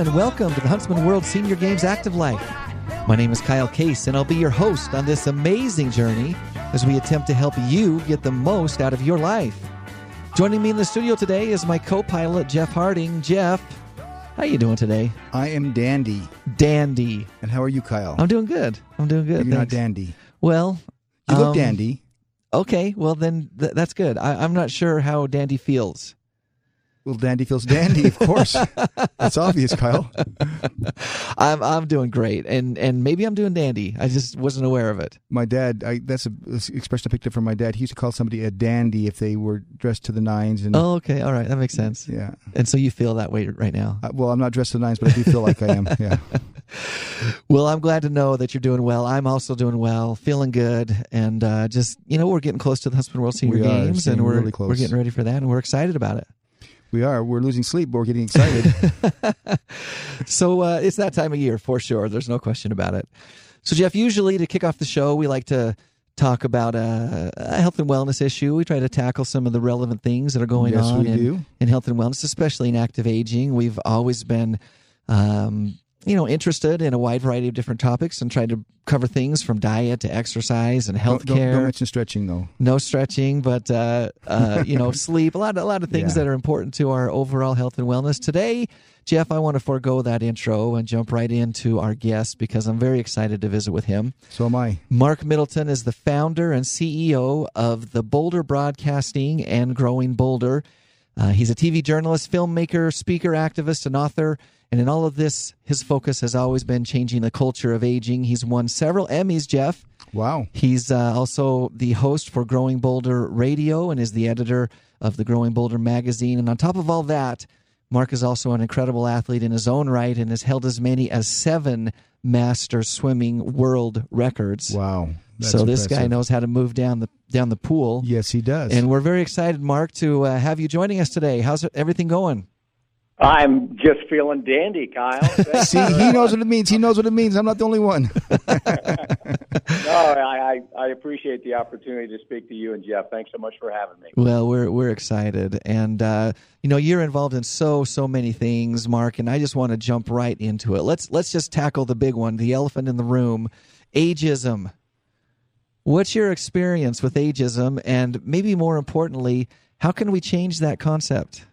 and welcome to the Huntsman World Senior Games Active Life. My name is Kyle Case, and I'll be your host on this amazing journey as we attempt to help you get the most out of your life. Joining me in the studio today is my co-pilot Jeff Harding. Jeff, how are you doing today? I am dandy. Dandy. And how are you, Kyle? I'm doing good. I'm doing good. You're thanks. not dandy. Well, You look um, dandy. Okay, well then th- that's good. I- I'm not sure how Dandy feels. Well, dandy feels dandy, of course. That's obvious, Kyle. I'm I'm doing great, and and maybe I'm doing dandy. I just wasn't aware of it. My dad, I, that's an expression I picked up from my dad. He used to call somebody a dandy if they were dressed to the nines. And Oh, okay, all right, that makes sense. yeah. And so you feel that way right now. Uh, well, I'm not dressed to the nines, but I do feel like I am. Yeah. Well, I'm glad to know that you're doing well. I'm also doing well, feeling good, and uh, just you know we're getting close to the Huntsman World Senior We Games, and we're really we're getting ready for that, and we're excited about it. We are. We're losing sleep, but we're getting excited. So uh, it's that time of year for sure. There's no question about it. So Jeff, usually to kick off the show, we like to talk about a, a health and wellness issue. We try to tackle some of the relevant things that are going Yes, on in, in health and wellness, especially in active aging. We've always been, um, you know, interested in a wide variety of different topics and tried to cover things from diet to exercise and don't, don't, healthcare don't mention stretching, though. no stretching, but uh, uh, you know, sleep. A lot, a lot of things Yeah. that are important to our overall health and wellness. Today, Jeff, I want to forego that intro and jump right into our guest because I'm very excited to visit with him. So am I. Mark Middleton is the founder and CEO of the Bolder Broadcasting and Growing Bolder. Uh, he's a TV journalist, filmmaker, speaker, activist, and author. And in all of this, his focus has always been changing the culture of aging. He's won several Emmys, Jeff. Wow. He's uh, also the host for Growing Bolder Radio and is the editor of the Growing Bolder magazine. And on top of all that, Mark is also an incredible athlete in his own right and has held as many as seven master swimming world records. Wow. That's so this guy knows how to move down the down the pool. Yes, he does. And we're very excited, Mark, to uh, have you joining us today. How's everything going? I'm just feeling dandy, Kyle. See, he knows what it means. He knows what it means. I'm not the only one. no, I, I, I appreciate the opportunity to speak to you and Jeff. Thanks so much for having me. Well, we're we're excited, and uh, you know you're involved in so so many things, Mark. And I just want to jump right into it. Let's let's just tackle the big one, the elephant in the room, ageism. What's your experience with ageism, and maybe more importantly, how can we change that concept?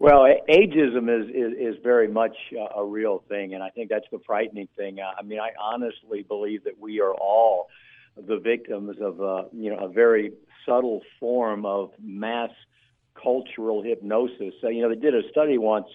Well, ageism is, is, is very much a real thing, and I think that's the frightening thing. I mean, I honestly believe that we are all the victims of a, you know, a very subtle form of mass cultural hypnosis. So, you know, they did a study once,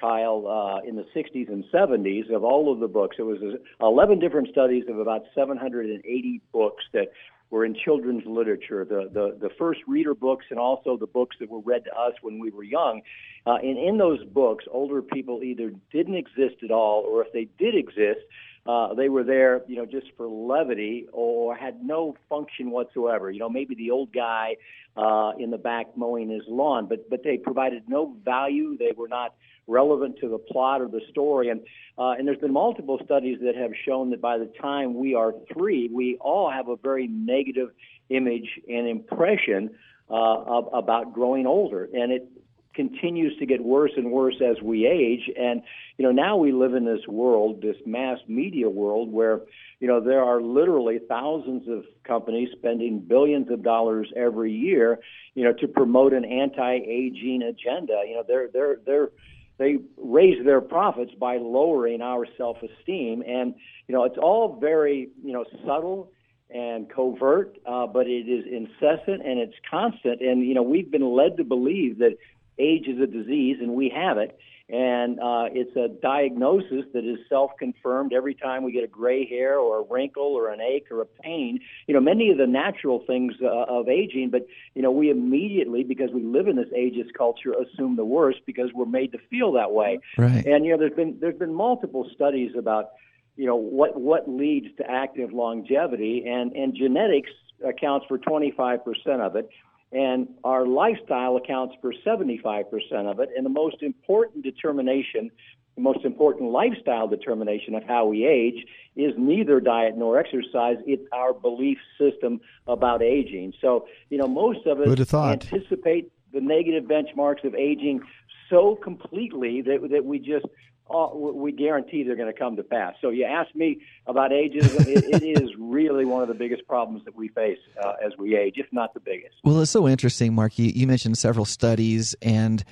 Kyle, uh, in the 60s and 70s of all of the books. It was uh, 11 different studies of about 780 books that were in children's literature, the, the, the first reader books and also the books that were read to us when we were young. Uh, and in those books, older people either didn't exist at all, or if they did exist, uh, they were there, you know, just for levity or had no function whatsoever. You know, maybe the old guy uh, in the back mowing his lawn, but but they provided no value. They were not relevant to the plot or the story. And uh, and there's been multiple studies that have shown that by the time we are three, we all have a very negative image and impression uh, of, about growing older, and it continues to get worse and worse as we age. And, you know, now we live in this world, this mass media world where, you know, there are literally thousands of companies spending billions of dollars every year, you know, to promote an anti-aging agenda. You know, they're, they're, they're, they raise their profits by lowering our self-esteem. And, you know, it's all very, you know, subtle and covert, uh, but it is incessant and it's constant. And, you know, we've been led to believe that age is a disease, and we have it. And uh, it's a diagnosis that is self-confirmed every time we get a gray hair or a wrinkle or an ache or a pain. You know, many of the natural things uh, of aging, but you know, we immediately, because we live in this ageist culture, assume the worst because we're made to feel that way. Right. And you know, there's been there's been multiple studies about you know what what leads to active longevity, and and genetics accounts for 25% of it and our lifestyle accounts for 75% of it. And the most important determination, the most important lifestyle determination of how we age is neither diet nor exercise. It's our belief system about aging. So, you know, most of us Who'd have thought? anticipate the negative benchmarks of aging so completely that, that we just all, we guarantee they're going to come to pass. So you ask me about ageism, it, it is really one of the biggest problems that we face uh, as we age, if not the biggest. Well, it's so interesting, Mark. You, you mentioned several studies and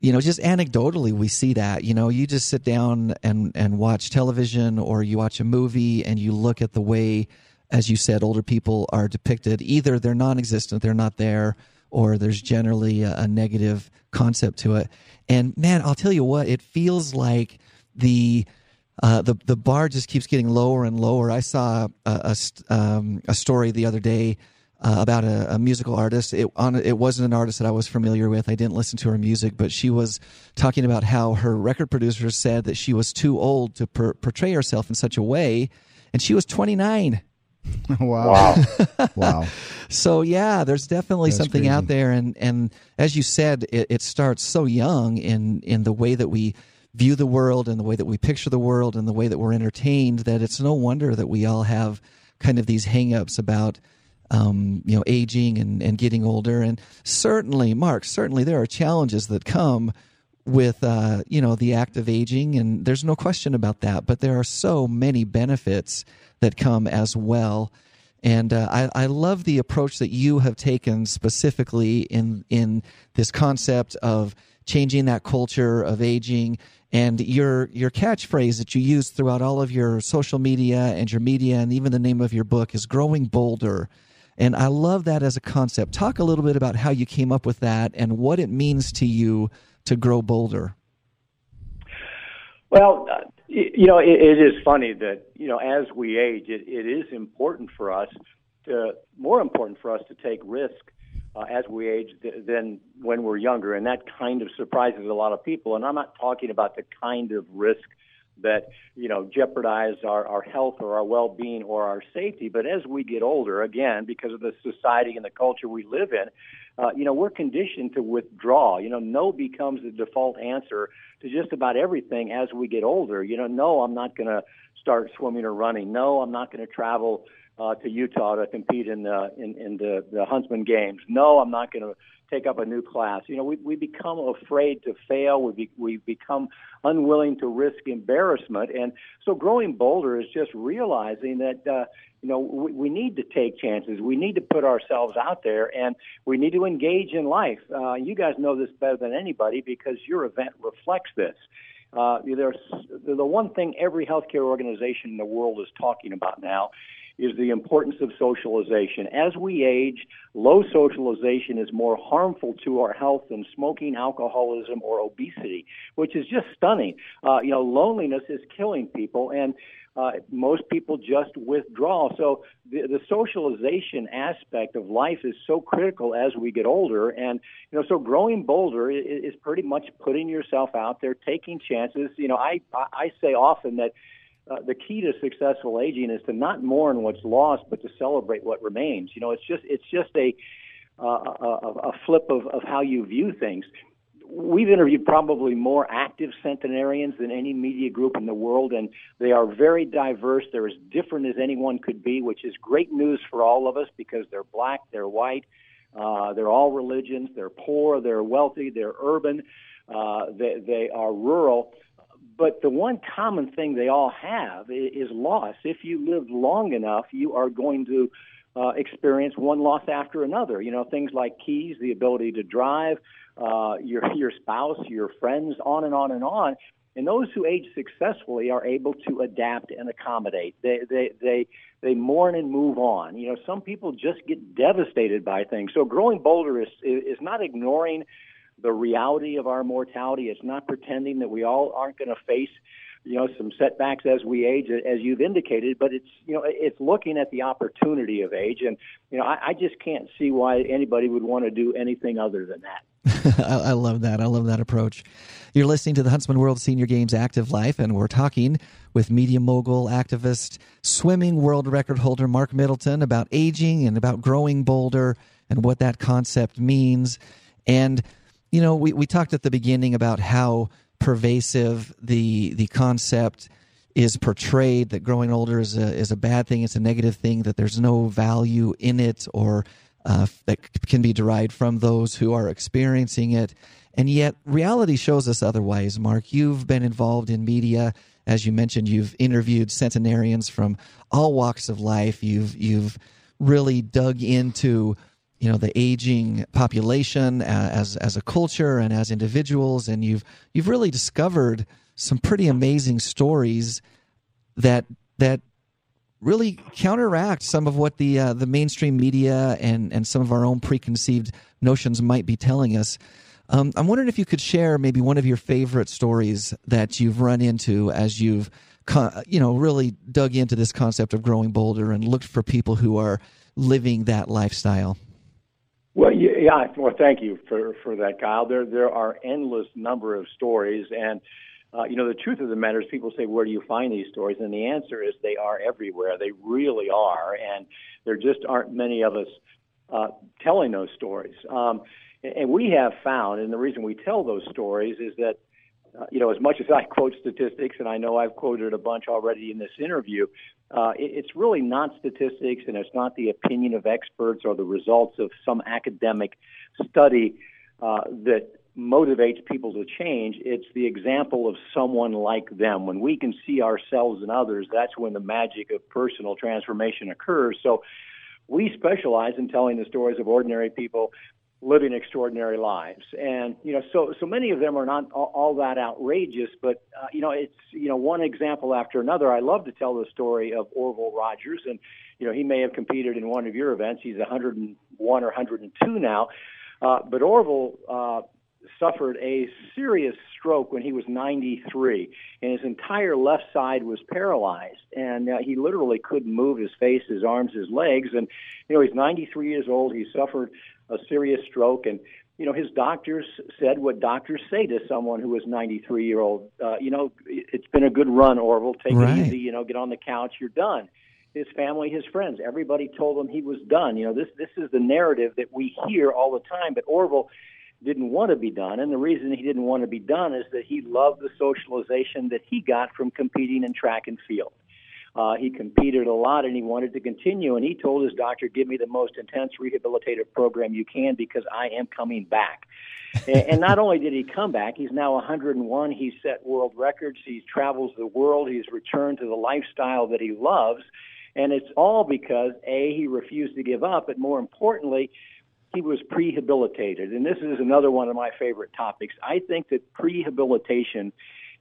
you know just anecdotally we see that you know you just sit down and and watch television or you watch a movie and you look at the way as you said older people are depicted either they're non-existent they're not there or there's generally a, a negative concept to it and man i'll tell you what it feels like the uh, the the bar just keeps getting lower and lower. I saw a a, um, a story the other day uh, about a, a, musical artist. It on it wasn't an artist that I was familiar with. I didn't listen to her music, but she was talking about how her record producer said that she was too old to per- portray herself in such a way, and she was 29. wow. Wow. wow. So yeah, there's definitely That's something crazy. out there and and as you said, it, it starts so young in in the way that we view the world and the way that we picture the world and the way that we're entertained that it's no wonder that we all have kind of these hangups about um, you know aging and, and getting older and certainly mark certainly there are challenges that come with uh, you know the act of aging and there's no question about that but there are so many benefits that come as well. And uh, I, I love the approach that you have taken specifically in in this concept of changing that culture of aging and your your catchphrase that you use throughout all of your social media and your media and even the name of your book is growing bolder. And i love that as a concept. Talk a little bit about how you came up with that and what it means to you to grow bolder well uh, you know it, it is funny that you know as we age it, it is important for us to more important for us to take risk uh, as we age th- than when we're younger, and that kind of surprises a lot of people. And I'm not talking about the kind of risk that you know jeopardize our, our health or our well-being or our safety. But as we get older, again, because of the society and the culture we live in, uh, you know we're conditioned to withdraw. You know, no becomes the default answer to just about everything as we get older. You know, no, I'm not going to start swimming or running. No, I'm not going to travel uh, to Utah to compete in the in, in the, the Huntsman Games. No, I'm not going to take up a new class. You know, we we become afraid to fail. We be, we become unwilling to risk embarrassment, and so growing bolder is just realizing that. Uh, you know, we, we need to take chances. We need to put ourselves out there, and we need to engage in life. Uh, you guys know this better than anybody because your event reflects this. Uh, there's the one thing every healthcare organization in the world is talking about now is the importance of socialization. As we age, low socialization is more harmful to our health than smoking, alcoholism, or obesity, which is just stunning. Uh, you know, loneliness is killing people, and uh, most people just withdraw. So the, the socialization aspect of life is so critical as we get older, and you know, so growing bolder is, is pretty much putting yourself out there, taking chances. You know, I I say often that uh, the key to successful aging is to not mourn what's lost, but to celebrate what remains. You know, it's just it's just a uh, a, a flip of, of how you view things. We've interviewed probably more active centenarians than any media group in the world, and they are very diverse. They're as different as anyone could be, which is great news for all of us because they're black, they're white, uh, they're all religions, they're poor, they're wealthy, they're urban, uh, they, they are rural but the one common thing they all have is loss. If you live long enough, you are going to uh, experience one loss after another. You know, things like keys, the ability to drive, uh, your your spouse, your friends, on and on and on. And those who age successfully are able to adapt and accommodate. They they they they mourn and move on. You know, some people just get devastated by things. So growing bolder is is not ignoring the reality of our mortality. It's not pretending that we all aren't going to face, you know, some setbacks as we age, as you've indicated. But it's, you know, it's looking at the opportunity of age, and you know, I, I just can't see why anybody would want to do anything other than that. I love that. I love that approach. You're listening to the Huntsman World Senior Games Active Life, and we're talking with media mogul, activist, swimming world record holder Mark Middleton about aging and about growing bolder and what that concept means. And you know, we, we talked at the beginning about how pervasive the the concept is portrayed that growing older is a is a bad thing, it's a negative thing, that there's no value in it or uh, that can be derived from those who are experiencing it. And yet, reality shows us otherwise, Mark. You've been involved in media. As you mentioned, you've interviewed centenarians from all walks of life. You've, you've really dug into you know the aging population as as a culture and as individuals and you've you've really discovered some pretty amazing stories that that really counteract some of what the uh, the mainstream media and and some of our own preconceived notions might be telling us. Um, I'm wondering if you could share maybe one of your favorite stories that you've run into as you've you know really dug into this concept of growing bolder and looked for people who are living that lifestyle. Well, yeah. Well, thank you for for that, Kyle. There there are endless number of stories, and uh, you know the truth of the matter is, people say, "Where do you find these stories?" And the answer is, they are everywhere. They really are, and there just aren't many of us uh, telling those stories. Um, and we have found, and the reason we tell those stories is that uh, you know, as much as I quote statistics, and I know I've quoted a bunch already in this interview, uh, it, it's really not statistics and it's not the opinion of experts or the results of some academic study uh, that motivates people to change. It's the example of someone like them. When we can see ourselves and others, that's when the magic of personal transformation occurs. So we specialize in telling the stories of ordinary people living extraordinary lives. And you know, so so many of them are not all, all that outrageous, but uh, you know, it's you know one example after another. I love to tell the story of Orville Rogers, and you know, he may have competed in one of your events. He's 101 or 102 now, uh, but Orville. Uh, suffered a serious stroke when he was 93, and his entire left side was paralyzed, and uh, he literally couldn't move his face, his arms, his legs. And you know, he's 93 years old. He suffered a serious stroke. And you know his doctors said what doctors say to someone who is 93 year old uh, you know it's been a good run orville take right. it easy you know get on the couch you're done. His family his friends everybody told him he was done. You know this this is the narrative that we hear all the time but orville didn't want to be done. And the reason he didn't want to be done is that he loved the socialization that he got from competing in track and field uh, he competed a lot and he wanted to continue. And he told his doctor, "Give me the most intense rehabilitative program you can because I am coming back." and, and not only did he come back, he's now 101. He's set world records. He travels the world. He's returned to the lifestyle that he loves. And it's all because A, he refused to give up, but more importantly, he was prehabilitated. And this is another one of my favorite topics. I think that prehabilitation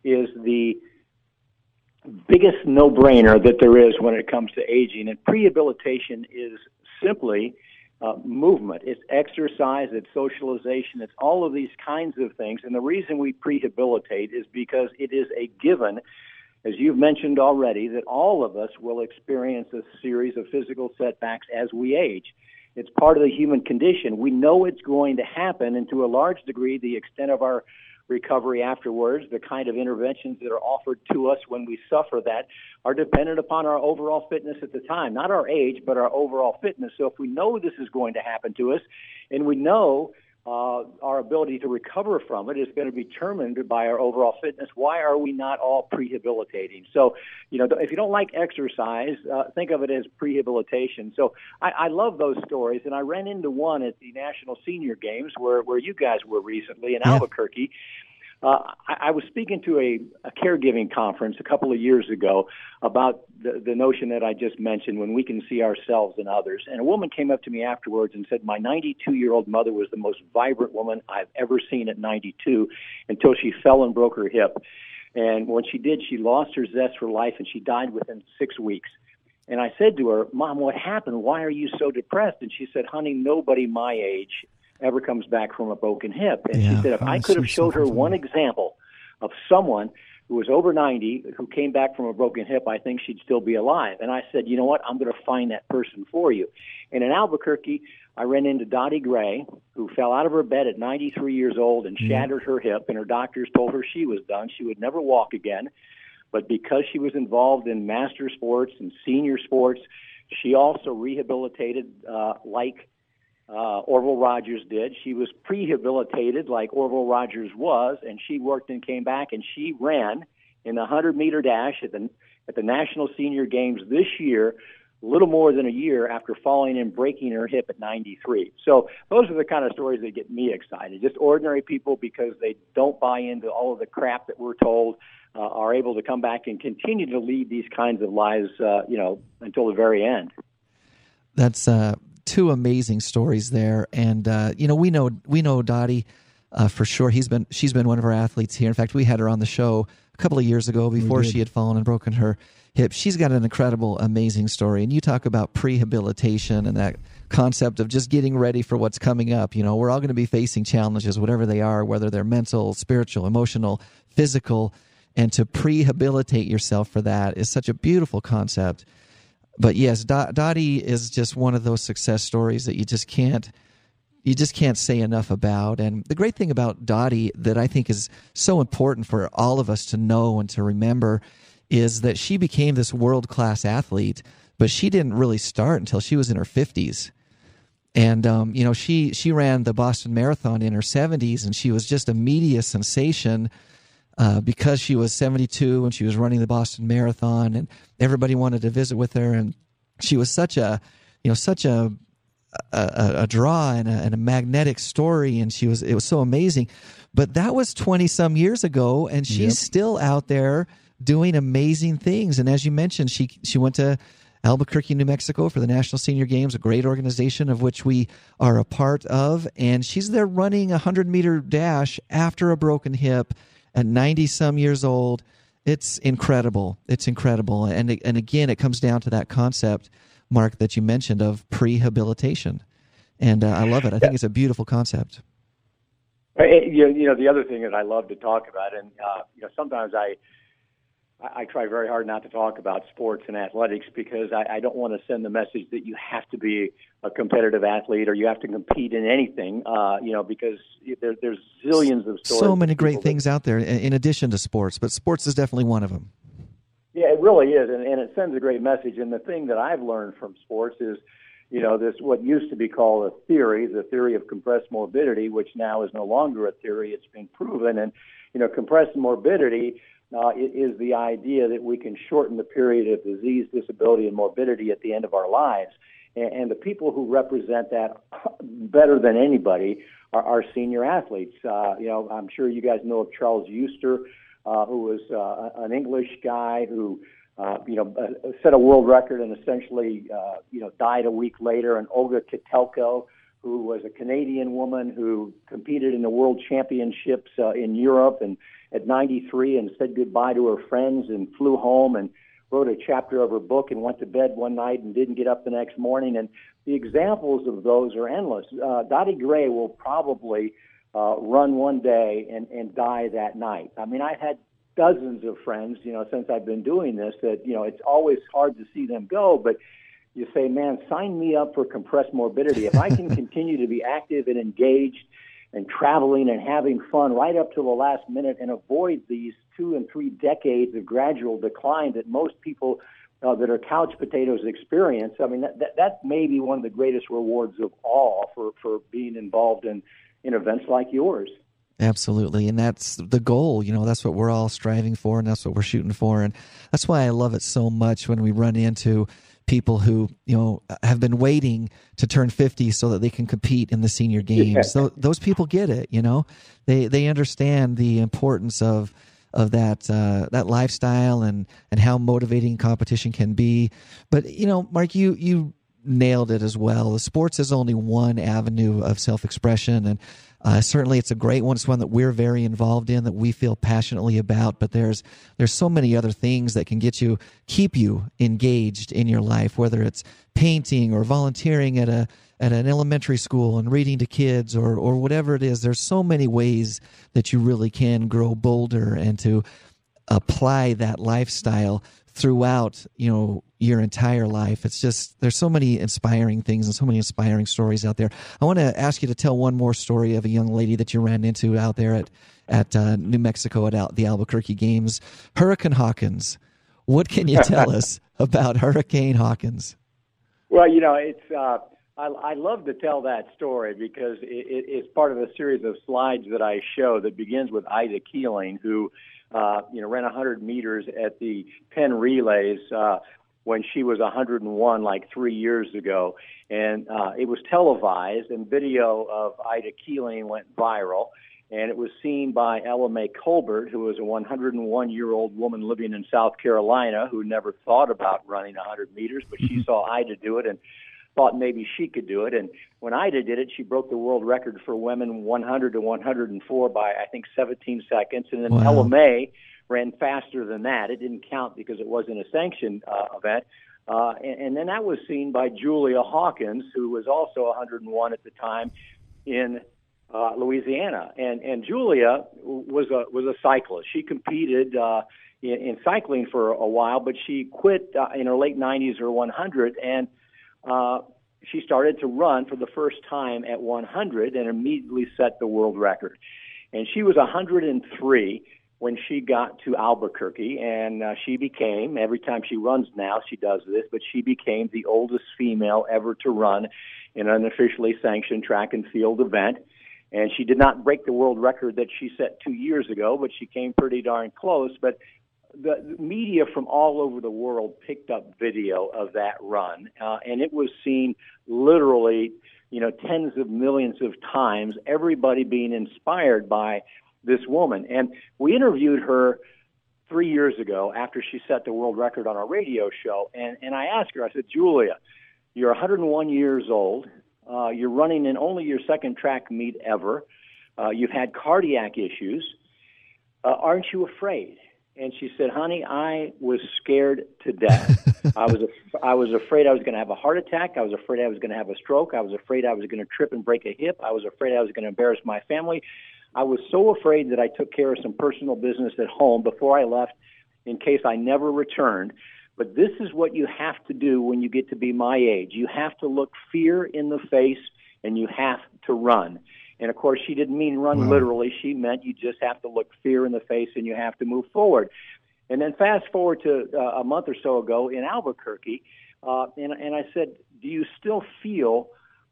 is the biggest no-brainer that there is when it comes to aging. And prehabilitation is simply uh, movement. It's exercise. It's socialization. It's all of these kinds of things. And the reason we prehabilitate is because it is a given, as you've mentioned already, that all of us will experience a series of physical setbacks as we age. It's part of the human condition. We know it's going to happen, and to a large degree, the extent of our recovery afterwards, the kind of interventions that are offered to us when we suffer that are dependent upon our overall fitness at the time, not our age, but our overall fitness. So if we know this is going to happen to us and we know uh, our ability to recover from it is going to be determined by our overall fitness. Why are we not all prehabilitating? So, you know, if you don't like exercise, uh, think of it as prehabilitation. So, I, I love those stories, and I ran into one at the National Senior Games where where you guys were recently in yeah. Albuquerque. Uh, I, I was speaking to a, a caregiving conference a couple of years ago about the, the notion that I just mentioned when we can see ourselves in others. And a woman came up to me afterwards and said, My 92 year old mother was the most vibrant woman I've ever seen at 92 until she fell and broke her hip. And when she did, she lost her zest for life and she died within six weeks. And I said to her, Mom, what happened? Why are you so depressed? And she said, Honey, nobody my age ever comes back from a broken hip. And yeah, she said, if I could have showed her one example of someone who was over 90 who came back from a broken hip, I think she'd still be alive. And I said, you know what? I'm going to find that person for you. And in Albuquerque, I ran into Dottie Gray, who fell out of her bed at 93 years old and shattered her hip, and her doctors told her she was done. She would never walk again. But because she was involved in master sports and senior sports, she also rehabilitated uh, like uh, Orville Rogers did. She was prehabilitated like Orville Rogers was, and she worked and came back, and she ran in the 100 meter dash at the at the National Senior Games this year little more than a year after falling and breaking her hip at 93. So those are the kind of stories that get me excited. Just ordinary people because they don't buy into all of the crap that we're told uh, are able to come back and continue to lead these kinds of lives, uh, you know, until the very end. That's uh, two amazing stories there, and uh, you know we know we know Dottie uh, for sure. He's been she's been one of our athletes here. In fact, we had her on the show a couple of years ago before she had fallen and broken her hip. She's got an incredible, amazing story. And you talk about prehabilitation and that concept of just getting ready for what's coming up. You know, we're all going to be facing challenges, whatever they are, whether they're mental, spiritual, emotional, physical. And to prehabilitate yourself for that is such a beautiful concept. But yes, Dottie is just one of those success stories that you just can't you just can't say enough about. And the great thing about Dottie that I think is so important for all of us to know and to remember is that she became this world class athlete, but she didn't really start until she was in her 50s. And um, you know, she she ran the Boston Marathon in her 70s, and she was just a media sensation uh, because she was 72 and she was running the Boston Marathon, and everybody wanted to visit with her, and she was such a you know such a a, a draw and a, and a, magnetic story, and she was it was so amazing. But that was twenty some years ago, and she's yep. still out there doing amazing things. And as you mentioned, she she went to Albuquerque, New Mexico for the National Senior Games, a great organization of which we are a part of. And she's there running a 100 meter dash after a broken hip at 90 some years old. It's incredible. It's incredible. And, and again, it comes down to that concept Mark, that you mentioned of prehabilitation. And uh, I love it. I think it's a beautiful concept. You know, the other thing that I love to talk about, and uh, you know, sometimes I, I try very hard not to talk about sports and athletics because I, I don't want to send the message that you have to be a competitive athlete or you have to compete in anything. Uh, you know, because there, there's zillions of stories. So many great things that, out there in addition to sports, but sports is definitely one of them. Yeah, it really is, and, and it sends a great message. And the thing that I've learned from sports is, you know, this what used to be called a theory, the theory of compressed morbidity, which now is no longer a theory; it's been proven. And you know, compressed morbidity uh, is the idea that we can shorten the period of disease, disability, and morbidity at the end of our lives. And, and the people who represent that better than anybody are our senior athletes. Uh, you know, I'm sure you guys know of Charles Eugster uh, who was uh, an English guy who, uh, you know, uh, set a world record and essentially, uh, you know, died a week later. And Olga Kotelko, who was a Canadian woman who competed in the World Championships uh, in Europe and at 93 and said goodbye to her friends and flew home and wrote a chapter of her book and went to bed one night and didn't get up the next morning. And the examples of those are endless. Uh, Dottie Gray will probably uh, run one day and, and die that night. I mean, I've had dozens of friends, you know, since I've been doing this that, you know, it's always hard to see them go, but you say, man, sign me up for compressed morbidity. If I can continue to be active and engaged and traveling and having fun right up to the last minute and avoid these two and three decades of gradual decline that most people uh, that are couch potatoes experience, I mean, that, that, that may be one of the greatest rewards of all for, for being involved in in events like yours. Absolutely. And that's the goal. You know, that's what we're all striving for and that's what we're shooting for. And that's why I love it so much when we run into people who, you know, have been waiting to turn 50 so that they can compete in the senior games. Yeah. So those people get it, you know. They they understand the importance of of that uh, that lifestyle and and how motivating competition can be. But you know, Mark, you you nailed it as well. The sports is only one avenue of self expression, and uh, certainly it's a great one. It's one that we're very involved in, that we feel passionately about. But there's there's so many other things that can get you, keep you engaged in your life, whether it's painting or volunteering at a at an elementary school and reading to kids or or whatever it is. There's so many ways that you really can grow bolder and to apply that lifestyle throughout you know your entire life. It's just there's so many inspiring things and so many inspiring stories out there. I want to ask you to tell one more story of a young lady that you ran into out there at at uh, new mexico at the albuquerque games. Hurricane hawkins. What can you tell us about hurricane hawkins? Well you know it's uh I, I love to tell that story because it, it, it's part of a series of slides that I show that begins with Ida Keeling, who uh, you know, ran 100 meters at the Penn Relays. Uh, when she was 101 like three years ago. And uh, it was televised, and video of Ida Keeling went viral. And it was seen by Ella May Colbert, who was a 101 year old woman living in South Carolina who never thought about running 100 meters, but she saw Ida do it and thought maybe she could do it. And when Ida did it, she broke the world record for women 100 to 104 by, I think, 17 seconds. And then Wow. Ella May ran faster than that. It didn't count because it wasn't a sanctioned uh, event. Uh, and, and then that was seen by Julia Hawkins, who was also 101 at the time in uh, Louisiana. And and Julia was a was a cyclist. She competed uh, in, in cycling for a while, but she quit uh, in her late 90s or 100, and uh, she started to run for the first time at 100 and immediately set the world record. And she was 103 when she got to Albuquerque, and uh, she became, every time she runs now, she does this, but she became the oldest female ever to run in an officially sanctioned track and field event. And she did not break the world record that she set two years ago, but she came pretty darn close. But the, media from all over the world picked up video of that run, uh, and it was seen literally, you know, tens of millions of times. Everybody being inspired by this woman, and we interviewed her three years ago after she set the world record on our radio show, and and I asked her, I said, Julia, you're 101 years old. Uh, you're running in only your second track meet ever. Uh, you've had cardiac issues. Uh, aren't you afraid? And she said, "Honey, I was scared to death. I was af- I was afraid I was going to have a heart attack. I was afraid I was going to have a stroke. I was afraid I was going to trip and break a hip. I was afraid I was going to embarrass my family. I was so afraid that I took care of some personal business at home before I left, in case I never returned. But this is what you have to do when you get to be my age. You have to look fear in the face, and you have to run." And of course, she didn't mean run Wow. literally. She meant you just have to look fear in the face and you have to move forward. And then fast forward to uh, a month or so ago in Albuquerque, uh, and, and I said, Do you still feel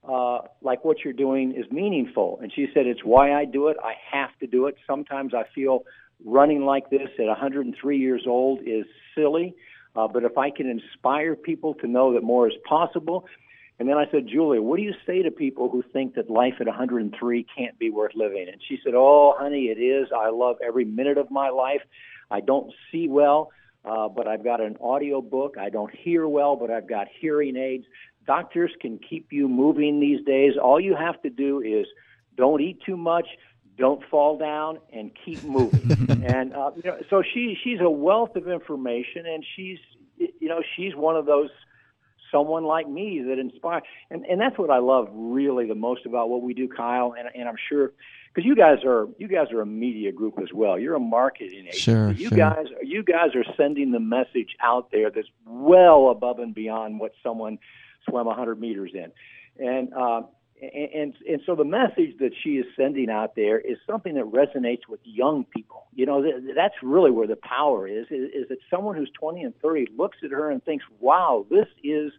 uh, like what you're doing is meaningful? And she said, It's why I do it. I have to do it. Sometimes I feel running like this at 103 years old is silly. Uh, but if I can inspire people to know that more is possible, and then I said, Julia, what do you say to people who think that life at 103 can't be worth living? And she said, Oh, honey, it is. I love every minute of my life. I don't see well, uh, but I've got an audio book. I don't hear well, but I've got hearing aids. Doctors can keep you moving these days. All you have to do is don't eat too much, don't fall down, and keep moving. and uh, you know, so she she's a wealth of information, and she's you know she's one of those someone like me that inspire and and that's what I love really the most about what we do Kyle and and I'm sure because you guys are you guys are a media group as well. You're a marketing agency. Sure, you sure. guys you guys are sending the message out there that's well above and beyond what someone swam 100 meters in. And uh and, and so the message that she is sending out there is something that resonates with young people. You know, th- that's really where the power is, is. Is that someone who's 20 and 30 looks at her and thinks, "Wow, this is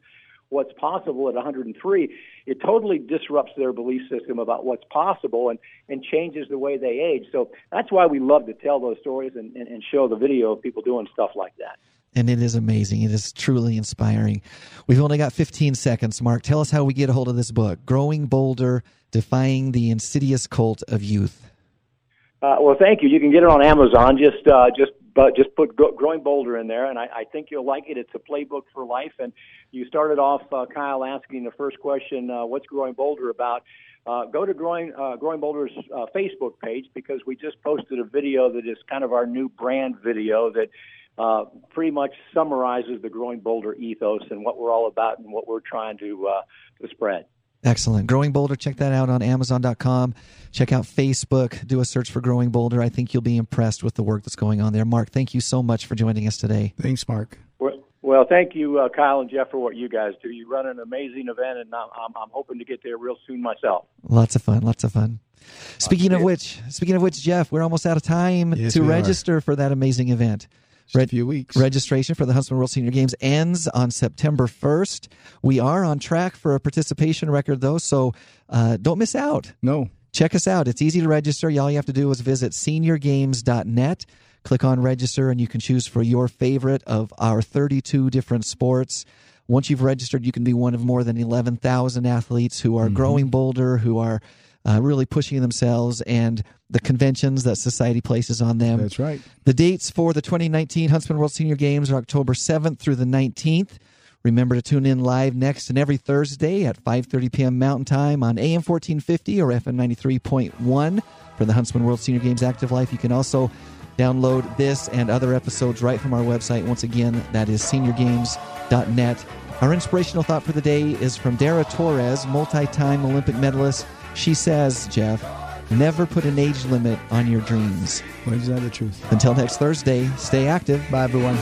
what's possible at 103." It totally disrupts their belief system about what's possible and and changes the way they age. So that's why we love to tell those stories and, and, and show the video of people doing stuff like that. And it is amazing. It is truly inspiring. We've only got 15 seconds, Mark. Tell us how we get a hold of this book, Growing Bolder Defying the Insidious Cult of Youth. Uh, well, thank you. You can get it on Amazon. Just uh, just but just put Growing Bolder in there, and I, I think you'll like it. It's a playbook for life. And you started off, uh, Kyle, asking the first question, uh, "What's Growing Bolder about?" Uh, go to Growing uh, Growing Bolder's uh, Facebook page because we just posted a video that is kind of our new brand video that uh, pretty much summarizes the Growing Bolder ethos and what we're all about and what we're trying to uh, to spread. Excellent. Growing Bolder, check that out on Amazon.com. Check out Facebook. Do a search for Growing Bolder. I think you'll be impressed with the work that's going on there. Mark, thank you so much for joining us today. Thanks, Mark. Well, well, thank you, uh, Kyle and Jeff, for what you guys do. You run an amazing event, and I'm, I'm, I'm hoping to get there real soon myself. Lots of fun. Lots of fun. Speaking of which, speaking of which, Jeff, we're almost out of time Yes, to we are. register for that amazing event. Just a few weeks. Registration for the Huntsman World Senior Games ends on September 1st. We are on track for a participation record, though, so uh, don't miss out. no. check us out. It's easy to register. All you have to do is visit seniorgames.net. Click on register, and you can choose for your favorite of our 32 different sports. Once you've registered, you can be one of more than 11,000 athletes who are growing bolder, who are uh, really pushing themselves, and the conventions that society places on them. That's right. The dates for the 2019 Huntsman World Senior Games are October 7th through the 19th. Remember to tune in live next and every Thursday at 5:30 p.m. Mountain Time on AM 1450 or FM 93.1 for the Huntsman World Senior Games Active Life. You can also download this and other episodes right from our website. Once again, that is seniorgames.net. Our inspirational thought for the day is from Dara Torres, multi-time Olympic medalist. She says, Jeff, never put an age limit on your dreams. Well, is that the truth? Until next Thursday, stay active. Bye, everyone.